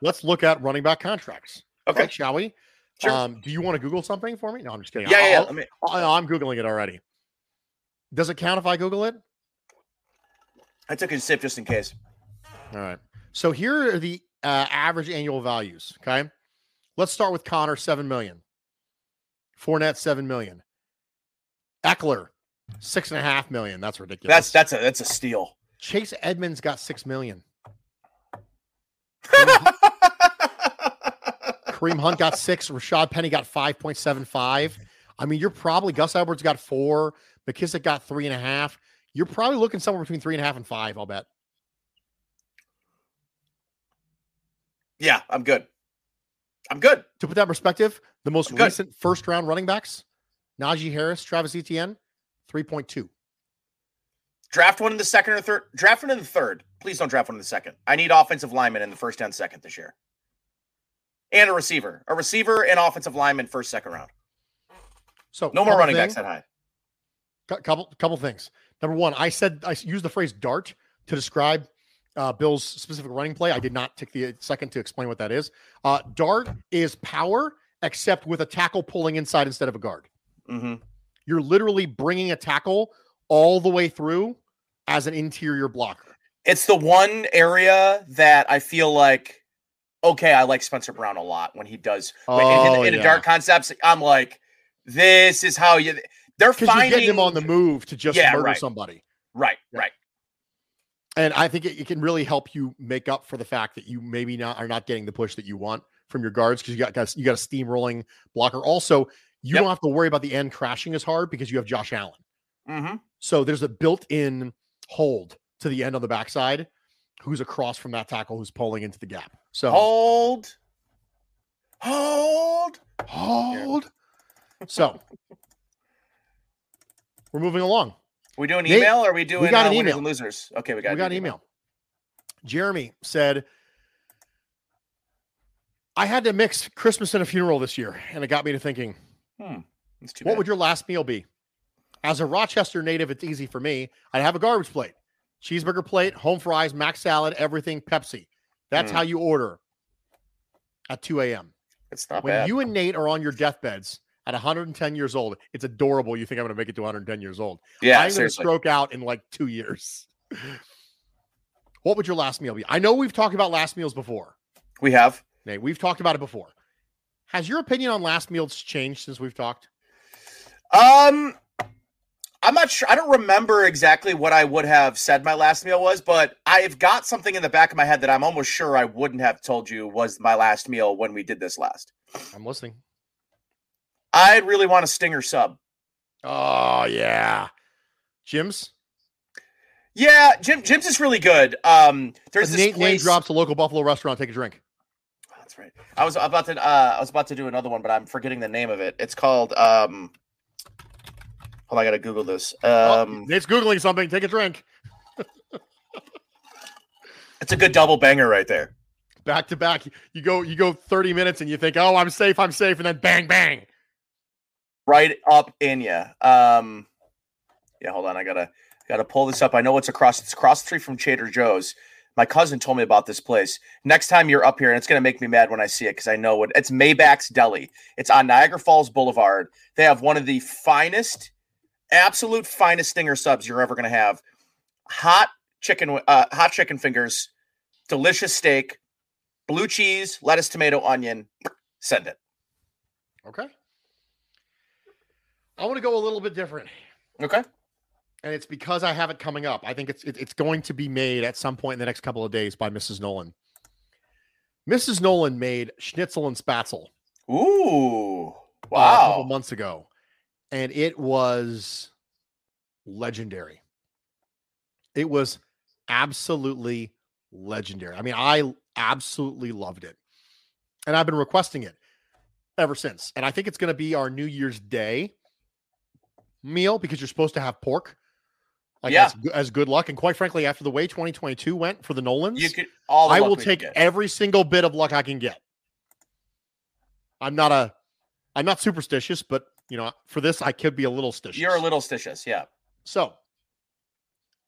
let's look at running back contracts. Okay, right, shall we? Sure. Um, do you want to Google something for me? No, I'm just kidding. Yeah, yeah. yeah. Me... I'm googling it already. Does it count if I Google it? I took a sip just in case. All right. So here are the uh, average annual values. Okay. Let's start with Conner seven million. Fournette, seven million. Ekeler six and a half million. That's ridiculous. That's that's a that's a steal. Chase Edmonds got six million. Kareem Hunt got six. Rashaad Penny got five point seven five. I mean, you're probably Gus Edwards got four. McKissic got three and a half. You're probably looking somewhere between three and a half and five. I'll bet. Yeah, I'm good. I'm good. To put that in perspective, the most recent first round running backs, Najee Harris, Travis Etienne, 3.2. Draft one in the second or third. Draft one in the third. Please don't draft one in the second. I need offensive linemen in the first and second this year. And a receiver. A receiver and offensive lineman first, second round. So no more running thing, backs that high. Couple couple things. Number one, I said I used the phrase dart to describe uh, Bill's specific running play. I did not take the second to explain what that is. Uh, dart is power except with a tackle pulling inside instead of a guard. hmm You're literally bringing a tackle all the way through as an interior blocker. It's the one area that I feel like, okay, I like Spencer Brown a lot when he does when- in, Oh, in, in yeah. dart concepts. I'm like, this is how you. They're finding getting him on the move to just Yeah, murder right. somebody. right, Yeah. right. And I think it, it can really help you make up for the fact that you maybe not are not getting the push that you want from your guards because you got guys, you got a steamrolling blocker. Also, you Yep. don't have to worry about the end crashing as hard because you have Josh Allen. hmm So there's a built-in hold to the end on the backside, who's across from that tackle who's pulling into the gap. So Hold, hold. hold. So we're moving along. we doing Nate, email or are we doing we got uh, an winners email. and losers? Okay, we got we got an email. Jeremy said, I had to mix Christmas and a funeral this year, and it got me to thinking, That's too what bad. would your last meal be? As a Rochester native, it's easy for me. I'd have a garbage plate, cheeseburger plate, home fries, mac salad, everything Pepsi. That's Mm. how you order at 2 a.m. It's not When bad. you and Nate are on your deathbeds at 110 years old, it's adorable. You think I'm going to make it to 110 years old. yeah, I'm going to stroke out in like two years. what would your last meal be? I know we've talked about last meals before. We have. Nate, we've talked about it before. Has your opinion on last meals changed since we've talked? Um, I'm not sure. I don't remember exactly what I would have said my last meal was, but I've got something in the back of my head that I'm almost sure I wouldn't have told you was my last meal when we did this last. I'm listening. I'd really want a stinger sub. Oh yeah, Jim's. Yeah, Jim Jim's is really good. Um, there's this Nate name place. drops a local Buffalo restaurant. Take a drink. That's right. I was about to uh I was about to do another one, but I'm forgetting the name of it. It's called um Hold on, I gotta Google this. Oh, Um Nate's googling something. Take a drink. it's a good double banger right there. Back to back. You go. You go 30 minutes, and you think, "Oh, I'm safe. I'm safe," and then bang, bang. Right up in you. Um yeah, hold on, I gotta gotta pull this up. I know it's across it's across the street from Trader Joe's. My cousin told me about this place. Next time you're up here, and it's gonna make me mad when I see it because I know what it's Maybach's Deli. It's on Niagara Falls Boulevard. They have one of the finest, absolute finest stinger subs you're ever gonna have. Hot chicken, uh, hot chicken fingers, delicious steak, blue cheese, lettuce, tomato, onion. Send it. Okay. I want to go a little bit different, Okay. and it's because I have it coming up. I think it's it, it's going to be made at some point in the next couple of days by Mrs. Nolan. Mrs. Nolan made schnitzel and spaetzle Ooh. uh, a couple months ago, and it was legendary. It was absolutely legendary. I mean, I absolutely loved it, and I've been requesting it ever since. And I think it's going to be our New Year's Day meal because you're supposed to have pork. Like Yeah. as, as good luck, and quite frankly, after the way 2022 went for the Nolans, You could all I will take every single bit of luck I can get. I'm not a I'm not superstitious, but you know, for this I could be a little stitious. You're a little stitious, yeah. so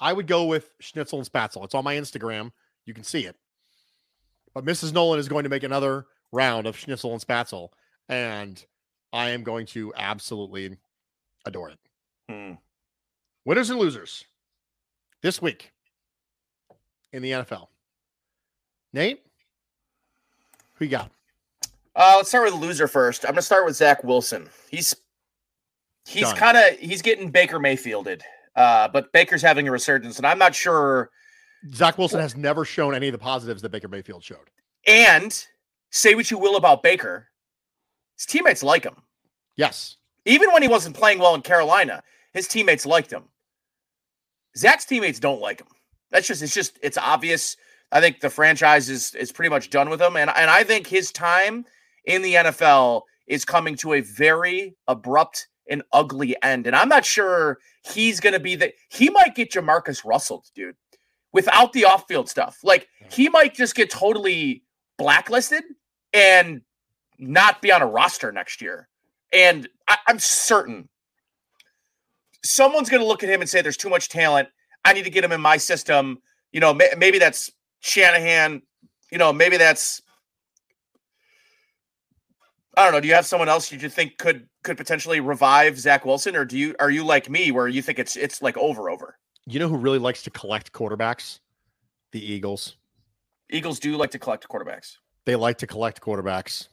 I would go with schnitzel and spaetzle. It's on my Instagram. You can see it. But Mrs. Nolan is going to make another round of schnitzel and spaetzle, and I am going to absolutely adore it. Hmm. Winners and losers this week in the NFL. Nate, who you got? Uh, let's start with the loser first. I'm gonna start with Zach Wilson. He's he's kind of he's getting Baker Mayfielded, uh, but Baker's having a resurgence, and I'm not sure. Zach Wilson has never shown any of the positives that Baker Mayfield showed. And say what you will about Baker, his teammates like him. Yes. Even when he wasn't playing well in Carolina, his teammates liked him. Zach's teammates don't like him. That's just it's just it's obvious. I think the franchise is is pretty much done with him, and and I think his time in the NFL is coming to a very abrupt and ugly end. And I'm not sure he's going to be that. He might get Jamarcus Russell, dude, without the off field stuff. Like he might just get totally blacklisted and not be on a roster next year. And I, I'm certain someone's going to look at him and say, "There's too much talent. I need to get him in my system." You know, may, maybe that's Shanahan. You know, maybe that's I don't know. Do you have someone else you think could could potentially revive Zach Wilson, or do you are you like me where you think it's it's like over over? You know who really likes to collect quarterbacks? The Eagles. Eagles do like to collect quarterbacks. They like to collect quarterbacks.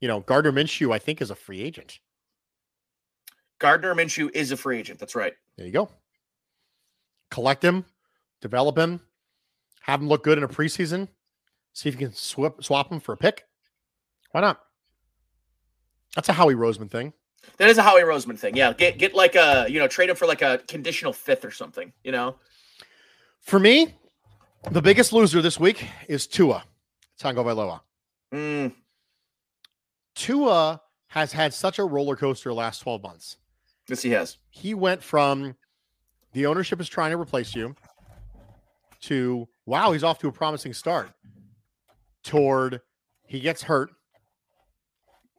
You know, Gardner Minshew, I think, is a free agent. Gardner Minshew is a free agent. That's right. There you go. Collect him, develop him, have him look good in a preseason. See if you can swap swap him for a pick. Why not? That's a Howie Roseman thing. That is a Howie Roseman thing. Yeah, get get like a you know trade him for like a conditional fifth or something. You know. For me, the biggest loser this week is Tua Tagovailoa. Mm, Tua has had such a roller coaster last 12 months. yes, he has. He went from the ownership is trying to replace you to wow, he's off to a promising start toward he gets hurt,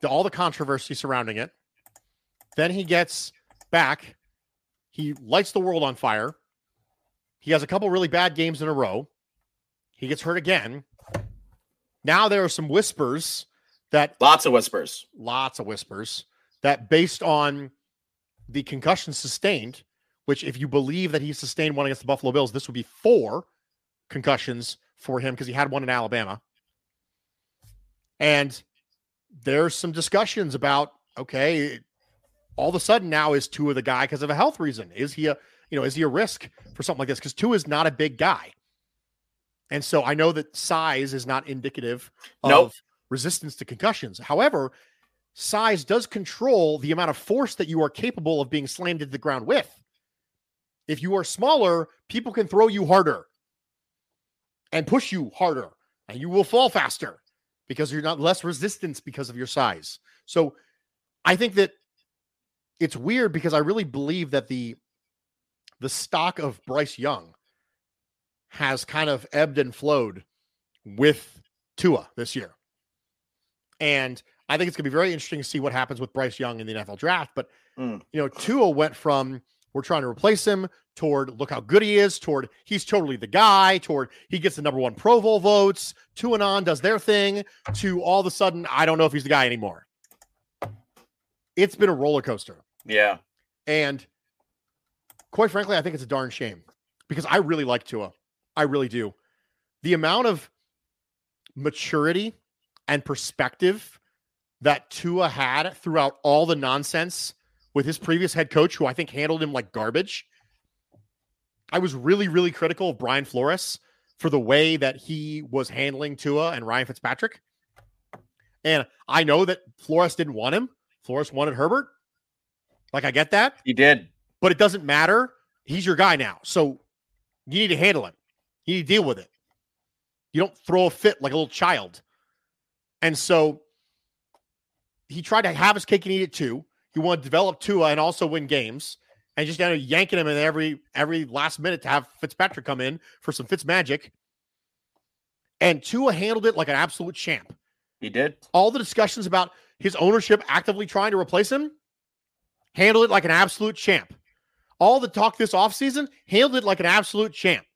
the, all the controversy surrounding it. Then he gets back, he lights the world on fire. He has a couple really bad games in a row. He gets hurt again. Now there are some whispers that Lots of whispers. lots of whispers that based on the concussion sustained, which if you believe that he sustained one against the Buffalo Bills, this would be four concussions for him because he had one in Alabama. And there's some discussions about okay, all of a sudden now is Tua the guy because of a health reason? Is he a you know is he a risk for something like this? Because Tua is not a big guy, and so I know that size is not indicative of Nope. resistance to concussions. However, size does control the amount of force that you are capable of being slammed into the ground with. If you are smaller, people can throw you harder and push you harder, and you will fall faster because you're not less resistance because of your size. So I think that it's weird because I really believe that the the stock of Bryce Young has kind of ebbed and flowed with Tua this year. And I think it's going to be very interesting to see what happens with Bryce Young in the NFL draft. But, Mm. you know, Tua went from we're trying to replace him toward look how good he is, toward he's totally the guy, toward he gets the number one Pro Bowl votes, to and on does their thing, to all of a sudden, I don't know if he's the guy anymore. It's been a roller coaster. Yeah. And quite frankly, I think it's a darn shame because I really like Tua. I really do. The amount of maturity and perspective that Tua had throughout all the nonsense with his previous head coach, who I think handled him like garbage. I was really, really critical of Brian Flores for the way that he was handling Tua and Ryan Fitzpatrick. And I know that Flores didn't want him. Flores wanted Herbert. Like, I get that He did. but it doesn't matter. He's your guy now. So you need to handle it. You need to deal with it. You don't throw a fit like a little child. And so he tried to have his cake and eat it too. He wanted to develop Tua and also win games. And just kind of yanking him in every every last minute to have Fitzpatrick come in for some Fitz magic. And Tua handled it like an absolute champ He did. all the discussions about his ownership actively trying to replace him, handled it like an absolute champ. All the talk this offseason, handled it like an absolute champ.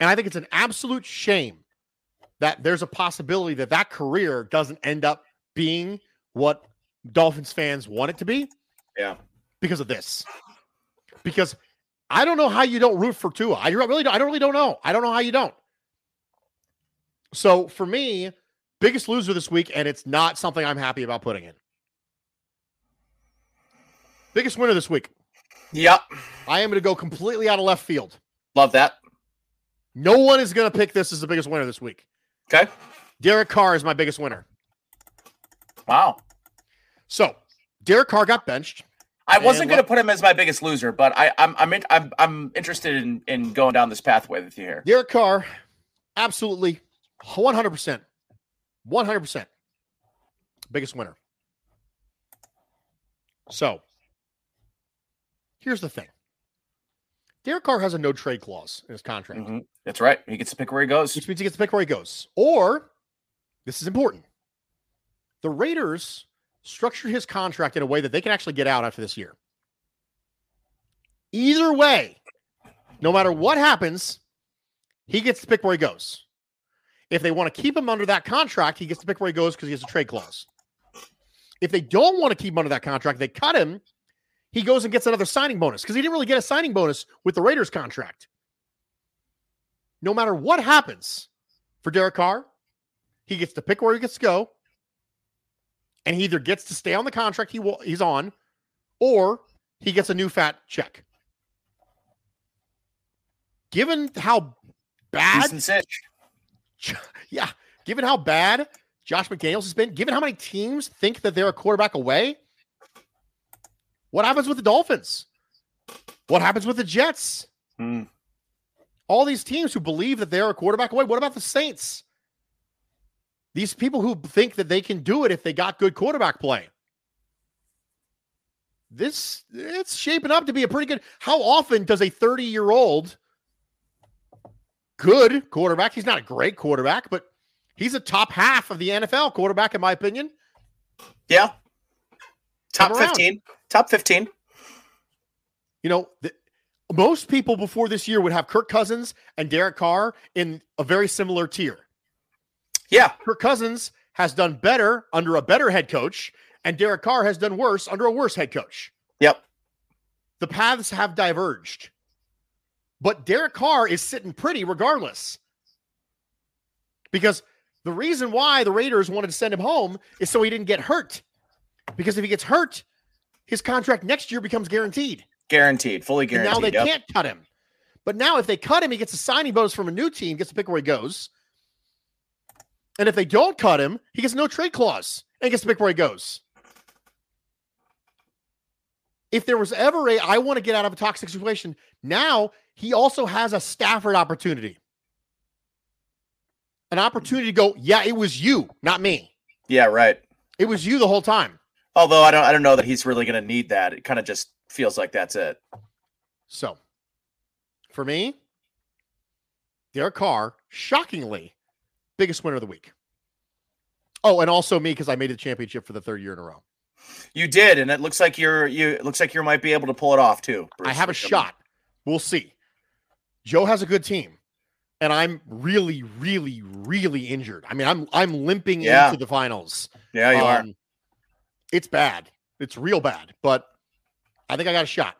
And I think it's an absolute shame that there's a possibility that that career doesn't end up being what Dolphins fans want it to be Yeah. because of this. Because I don't know how you don't root for Tua. I really, don't, I don't really don't know. I don't know how you don't. So for me, biggest loser this week, and it's not something I'm happy about putting in. Biggest winner this week. Yep. I am going to go completely out of left field. Love that. No one is going to pick this as the biggest winner this week. Okay. Derek Carr is my biggest winner. Wow. So Derek Carr got benched. I wasn't going to put him as my biggest loser, but I, I'm I'm in, I'm I'm interested in in going down this pathway with you here. Derek Carr, absolutely 100%. 100%. Biggest winner. So, here's the thing Derek Carr has a no trade clause in his contract, Mhm. That's right. He gets to pick where he goes. which means he gets to pick where he goes. Or, this is important the Raiders structured his contract in a way that they can actually get out after this year. Either way, no matter what happens, he gets to pick where he goes. If they want to keep him under that contract, he gets to pick where he goes because he has a trade clause. If they don't want to keep him under that contract, they cut him. He goes and gets another signing bonus because he didn't really get a signing bonus with the Raiders contract. No matter what happens for Derek Carr, he gets to pick where he gets to go, and he either gets to stay on the contract he will, he's on, or he gets a new fat check. Given how bad, yeah, given how bad Josh McDaniels has been, given how many teams think that they're a quarterback away, what happens with the Dolphins? What happens with the Jets? Hmm. All these teams who believe that they're a quarterback away. What about the Saints? These people who think that they can do it if they got good quarterback play. This it's shaping up to be a pretty good. How often does a 30 year old good quarterback? He's not a great quarterback, but he's a top half of the NFL quarterback, in my opinion. Yeah. Top 15. Top 15. You know, the, most people before this year would have Kirk Cousins and Derek Carr in a very similar tier. Yeah. Kirk Cousins has done better under a better head coach, and Derek Carr has done worse under a worse head coach. Yep. The paths have diverged. But Derek Carr is sitting pretty regardless. Because the reason why the Raiders wanted to send him home is so he didn't get hurt. Because if he gets hurt, his contract next year becomes guaranteed. Guaranteed. Fully And guaranteed. now they yep. can't cut him. But now if they cut him, he gets a signing bonus from a new team, gets to pick where he goes. And if they don't cut him, he gets no trade clause and gets to pick where he goes. If there was ever a I want to get out of a toxic situation, now he also has a Stafford opportunity. An opportunity to go, yeah, it was you, not me. Yeah, right. It was you the whole time. Although I don't I don't know that he's really gonna need that. It kind of just feels like that's it. So, for me, Derek Carr, shockingly, biggest winner of the week. Oh, and also me because I made the championship for the third year in a row. You did, and it looks like you're you it looks like you might be able to pull it off too. I have a shot. We'll see. Joe has a good team, and I'm really, really, really injured. I mean, I'm I'm limping Yeah. into the finals. Yeah, you are. Um, It's bad. It's real bad, but I think I got a shot.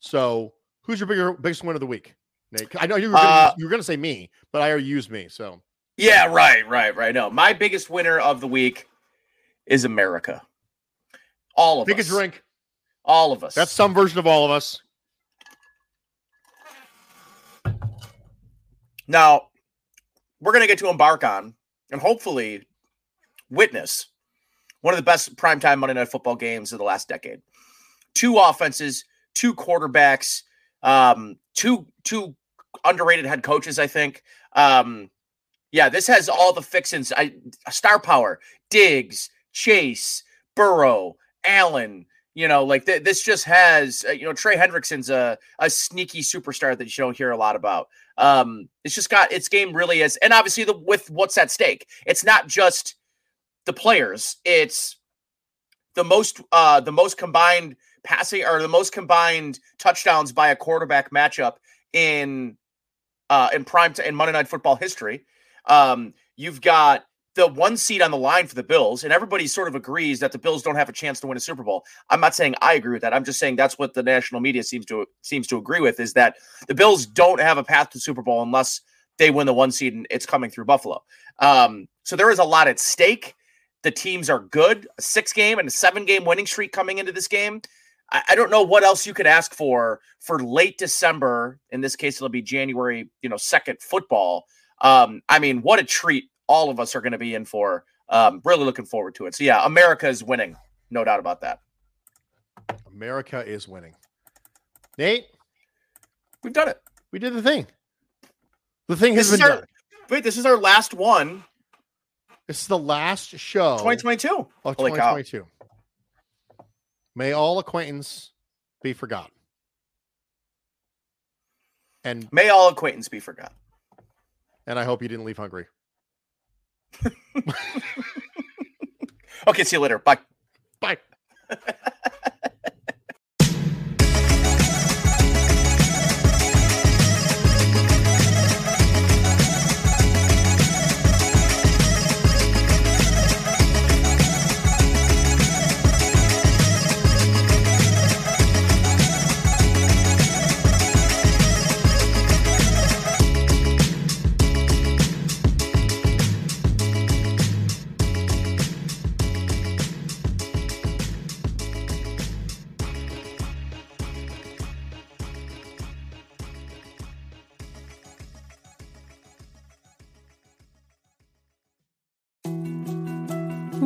So, who's your bigger biggest winner of the week? Nate? I know you were gonna Uh, you were going to say me, but I already used me. So, Yeah, right, right, right. No, my biggest winner of the week is America. All of take us. a drink. All of us. That's some version of all of us. Now, we're going to get to embark on and hopefully witness one of the best primetime Monday Night Football games of the last decade. Two offenses, two quarterbacks, um, two two underrated head coaches. I think. Um, yeah, this has all the fixins. I star power, Diggs, Chase, Burrow, Allen. You know, like th- this just has. Uh, you know, Trey Hendrickson's a a sneaky superstar that you don't hear a lot about. Um, it's just got its game really is, and obviously the with what's at stake. It's not just the players; it's the most uh the most combined passing or the most combined touchdowns by a quarterback matchup in uh in prime t- in Monday Night Football history. Um, you've got the one seed on the line for the Bills, and everybody sort of agrees that the Bills don't have a chance to win a Super Bowl. I'm not saying I agree with that. I'm just saying that's what the national media seems to seems to agree with is that the Bills don't have a path to Super Bowl unless they win the one seed and it's coming through Buffalo. Um, so there is a lot at stake. The teams are good. A six game and a seven game winning streak coming into this game. I, I don't know what else you could ask for for late December. In this case, it'll be January, you know, second football. Um, I mean, what a treat all of us are going to be in for. Um, really looking forward to it. So yeah, America is winning, no doubt about that. America is winning. Nate, We've done it. we did the thing. The thing has been is our done. wait. This is our last one. This is the last show 2022. of Holy cow. 2022. May all acquaintance be forgotten. And May all acquaintance be forgotten. And I hope you didn't leave hungry. Okay, see you later. Bye. Bye.